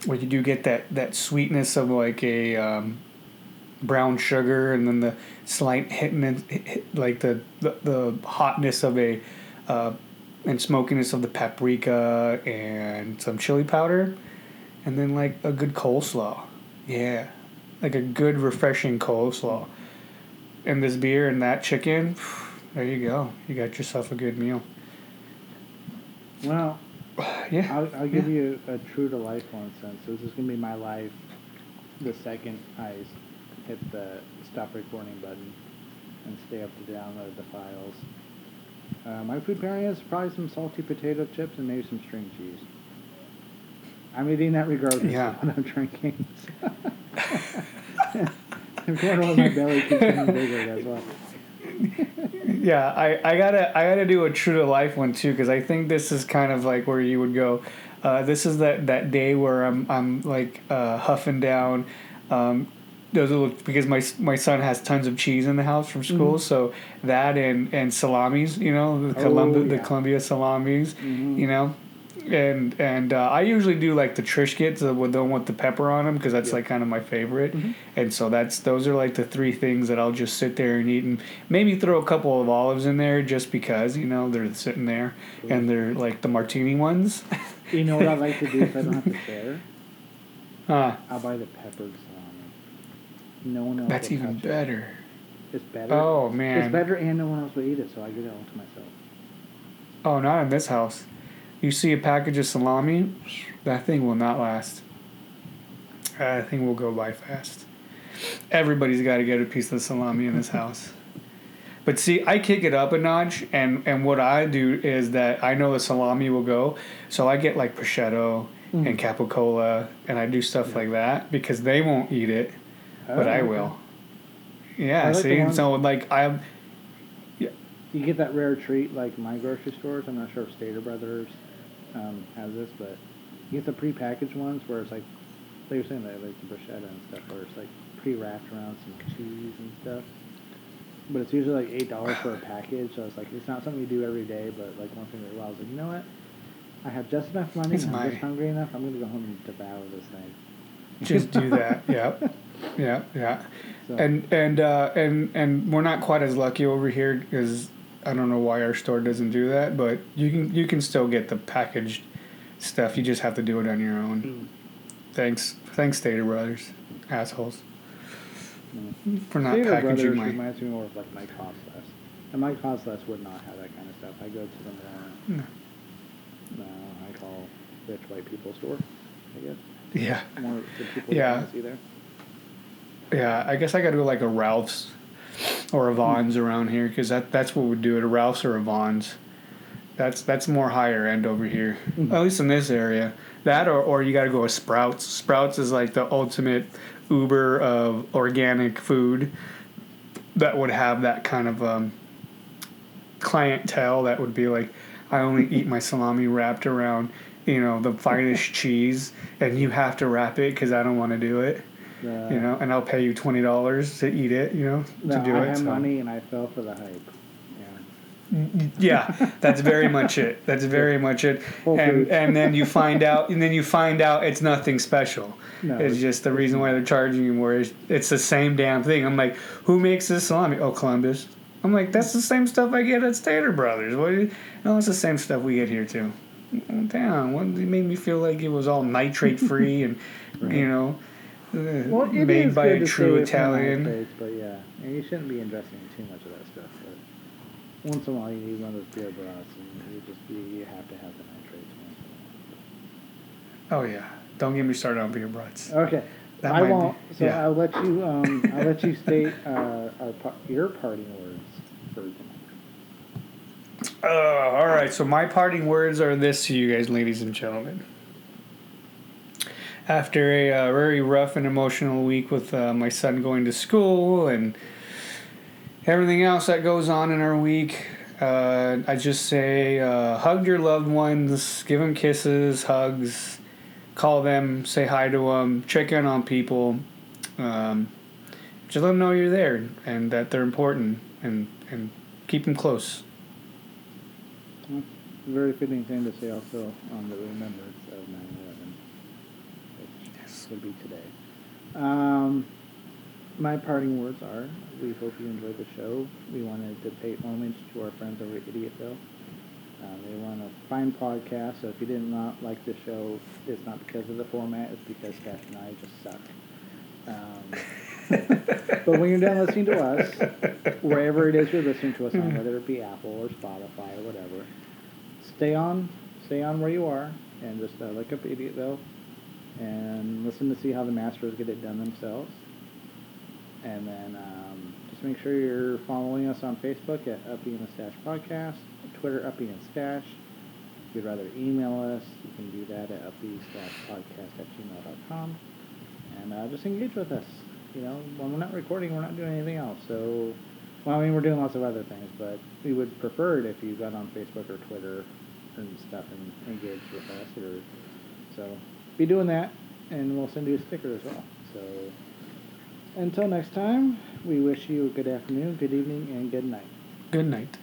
Where you do get that, that sweetness of like a um, brown sugar and then the slight hitting, hit, hit, like the, the, the hotness of a. Uh, and smokiness of the paprika and some chili powder. and then like a good coleslaw. Yeah, like a good refreshing coleslaw, and this beer and that chicken. There you go. You got yourself a good meal. Well, Yeah. I'll, I'll give yeah. you a true to life one since this is gonna be my life. The second I hit the stop recording button and stay up to download the files. Uh, my food pairing is probably some salty potato chips and maybe some string cheese. I'm eating that regardless Yeah. of what I'm drinking. I'm going my belly keeps getting bigger. That's why. Yeah, I, I gotta I gotta do a true to life one too because I think this is kind of like where you would go. Uh, this is that, that day where I'm I'm like uh, huffing down. Um, those little because my my son has tons of cheese in the house from school, so that and and salamis, you know, the Oh, Columbus the. Columbus salamis, Mhm. you know, and and uh, I usually do like the Triscuits uh, with the one with the pepper on them because that's Yeah. like kind of my favorite, Mhm. and so that's those are like the three things that I'll just sit there and eat and maybe throw a couple of olives in there just because you know they're sitting there and they're like the martini ones. You know what I like to do if I don't have to share? Ah, I'll buy the peppered salami. No one else. that's even touch it. better. It's better. Oh man. It's better, and no one else will eat it, so I get it all to myself. Oh, not in this house. You see a package of salami, that thing will not last. That thing will go by fast. Everybody's got to get a piece of salami in this house. But see, I kick it up a notch, and, and what I do is that I know the salami will go, so I get like prosciutto and mm. capicola, and I do stuff like that because they won't eat it, but Oh, I okay. will. Yeah, I like see, so like I, Yeah. You get that rare treat like my grocery stores. I'm not sure if Stater Brothers um, has this, but you get the pre-packaged ones where it's like they were saying that like the bruschetta and stuff, where it's like pre-wrapped around some cheese and stuff. But it's usually like eight dollars for a package, so it's like it's not something you do every day. But like one thing that I was like, you know what? I have just enough money. It's I'm my- just hungry enough. I'm gonna go home and devour this thing. just do that. Yep. Yeah, yeah. So- And and uh, and and we're not quite as lucky over here because I don't know why our store doesn't do that, but you can you can still get the packaged stuff. You just have to do it on your own. Mm. Thanks, thanks, Stater Brothers, assholes, for not Stater packaging Brothers my. reminds me more of like Mike Hossless. And Mike Hossless would not have that kind of stuff. I go to the more, No. no, I call rich white people store, I guess. Yeah, More the people Yeah. that see there. yeah. I guess I got to go like a Ralph's or a Vons around here because that that's what we do at a Ralph's or a Vons. That's that's more higher end over here, Mhm. at least in this area. That or or you got to go with Sprouts. Sprouts is like the ultimate Uber of organic food that would have that kind of um, clientele that would be like, I only eat my salami wrapped around, you know, the finest cheese, and you have to wrap it because I don't want to do it, The, you know, and I'll pay you twenty dollars to eat it, you know, to do I it. have so. money and I fell for the hype. Yeah. Yeah, that's very much it. That's very much it. And and then you find out, and then you find out it's nothing special. No, it's it's- just the reason why they're charging you more. Is it's the same damn thing. I'm like, who makes this salami? Oh, Columbus. I'm like, that's the same stuff I get at Stater Brothers. What? you- No, it's the same stuff we get here too. Damn, what it made me feel like it was all nitrate free and you know, Well, it made by a true Italian. but yeah, and you shouldn't be investing in too much of that stuff. But once in a while, you need one of those beer brats, and you just you, you have to have the nitrates once in a while. Oh yeah, don't get me started on beer brats. Okay. That I won't. So yeah. I'll let you. Um, I'll let you state uh, our your parting words for tonight. Uh, all right, so my parting words are this to you guys, ladies and gentlemen. After a uh, very rough and emotional week with uh, my son going to school and everything else that goes on in our week, uh, I just say uh, hug your loved ones, give them kisses, hugs, call them, say hi to them, check in on people. Um, just let them know you're there and that they're important and, and keep them close. Very fitting thing to say also on the remembrance of 9/11, which Yes. would be today. Um, my parting words are: We hope you enjoyed the show. We wanted to pay homage to our friends over at Idiotville. Um, they run a fine podcast. So if you did not like the show, it's not because of the format. It's because Stash and I just suck. Um, but when you're done listening to us, wherever it is you're listening to us on, whether it be Apple or Spotify or whatever, stay on, stay on where you are, and just uh, look up Idiotville, and listen to see how the masters get it done themselves. And then um, just make sure you're following us on Facebook at Uppy and the Stash Podcast, Twitter Uppy and Stash. If you'd rather email us, you can do that at uppy-podcast at gmail.com. And uh, just engage with us. You know, when we're not recording, we're not doing anything else. So, well, I mean, we're doing lots of other things, but we would prefer it if you got on Facebook or Twitter and stuff and engaged with us. Or so, be doing that, and we'll send you a sticker as well. So, until next time, we wish you a good afternoon, good evening, and good night. Good night.